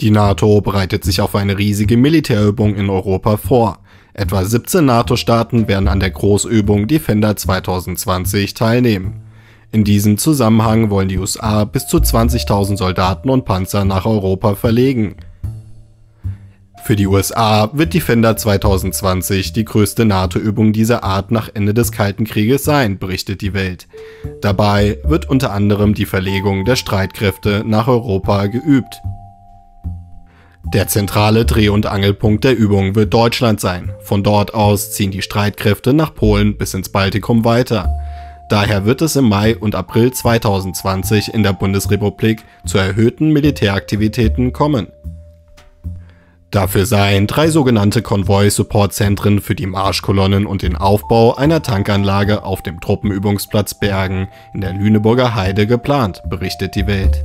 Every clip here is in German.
Die NATO bereitet sich auf eine riesige Militärübung in Europa vor. Etwa 17 NATO-Staaten werden an der Großübung Defender 2020 teilnehmen. In diesem Zusammenhang wollen die USA bis zu 20.000 Soldaten und Panzer nach Europa verlegen. Für die USA wird Defender 2020 die größte NATO-Übung dieser Art nach Ende des Kalten Krieges sein, berichtet die Welt. Dabei wird unter anderem die Verlegung der Streitkräfte nach Europa geübt. Der zentrale Dreh- und Angelpunkt der Übung wird Deutschland sein. Von dort aus ziehen die Streitkräfte nach Polen bis ins Baltikum weiter. Daher wird es im Mai und April 2020 in der Bundesrepublik zu erhöhten Militäraktivitäten kommen. Dafür seien drei sogenannte Konvoi-Support-Zentren für die Marschkolonnen und den Aufbau einer Tankanlage auf dem Truppenübungsplatz Bergen in der Lüneburger Heide geplant, berichtet die Welt.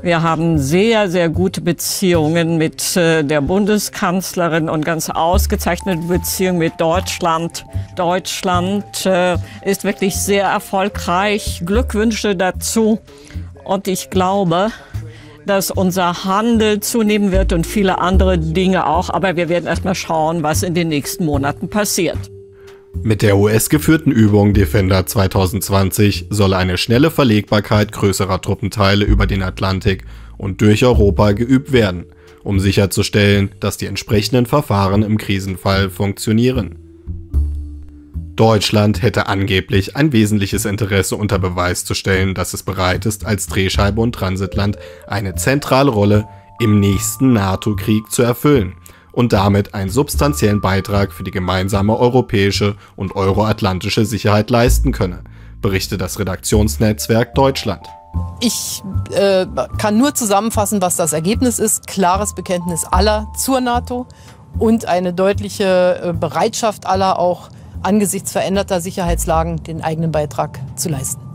Wir haben sehr, sehr gute Beziehungen mit äh, der Bundeskanzlerin und ganz ausgezeichnete Beziehungen mit Deutschland. Deutschland äh, ist wirklich sehr erfolgreich. Glückwünsche dazu. Und ich glaube, dass unser Handel zunehmen wird und viele andere Dinge auch. Aber wir werden erst mal schauen, was in den nächsten Monaten passiert. Mit der US-geführten Übung Defender 2020 soll eine schnelle Verlegbarkeit größerer Truppenteile über den Atlantik und durch Europa geübt werden, um sicherzustellen, dass die entsprechenden Verfahren im Krisenfall funktionieren. Deutschland hätte angeblich ein wesentliches Interesse unter Beweis zu stellen, dass es bereit ist, als Drehscheibe und Transitland eine zentrale Rolle im nächsten NATO-Krieg zu erfüllen und damit einen substanziellen Beitrag für die gemeinsame europäische und euroatlantische Sicherheit leisten könne, berichtet das Redaktionsnetzwerk Deutschland. Ich äh, kann nur zusammenfassen, was das Ergebnis ist. Klares Bekenntnis aller zur NATO und eine deutliche äh, Bereitschaft aller auch angesichts veränderter Sicherheitslagen den eigenen Beitrag zu leisten.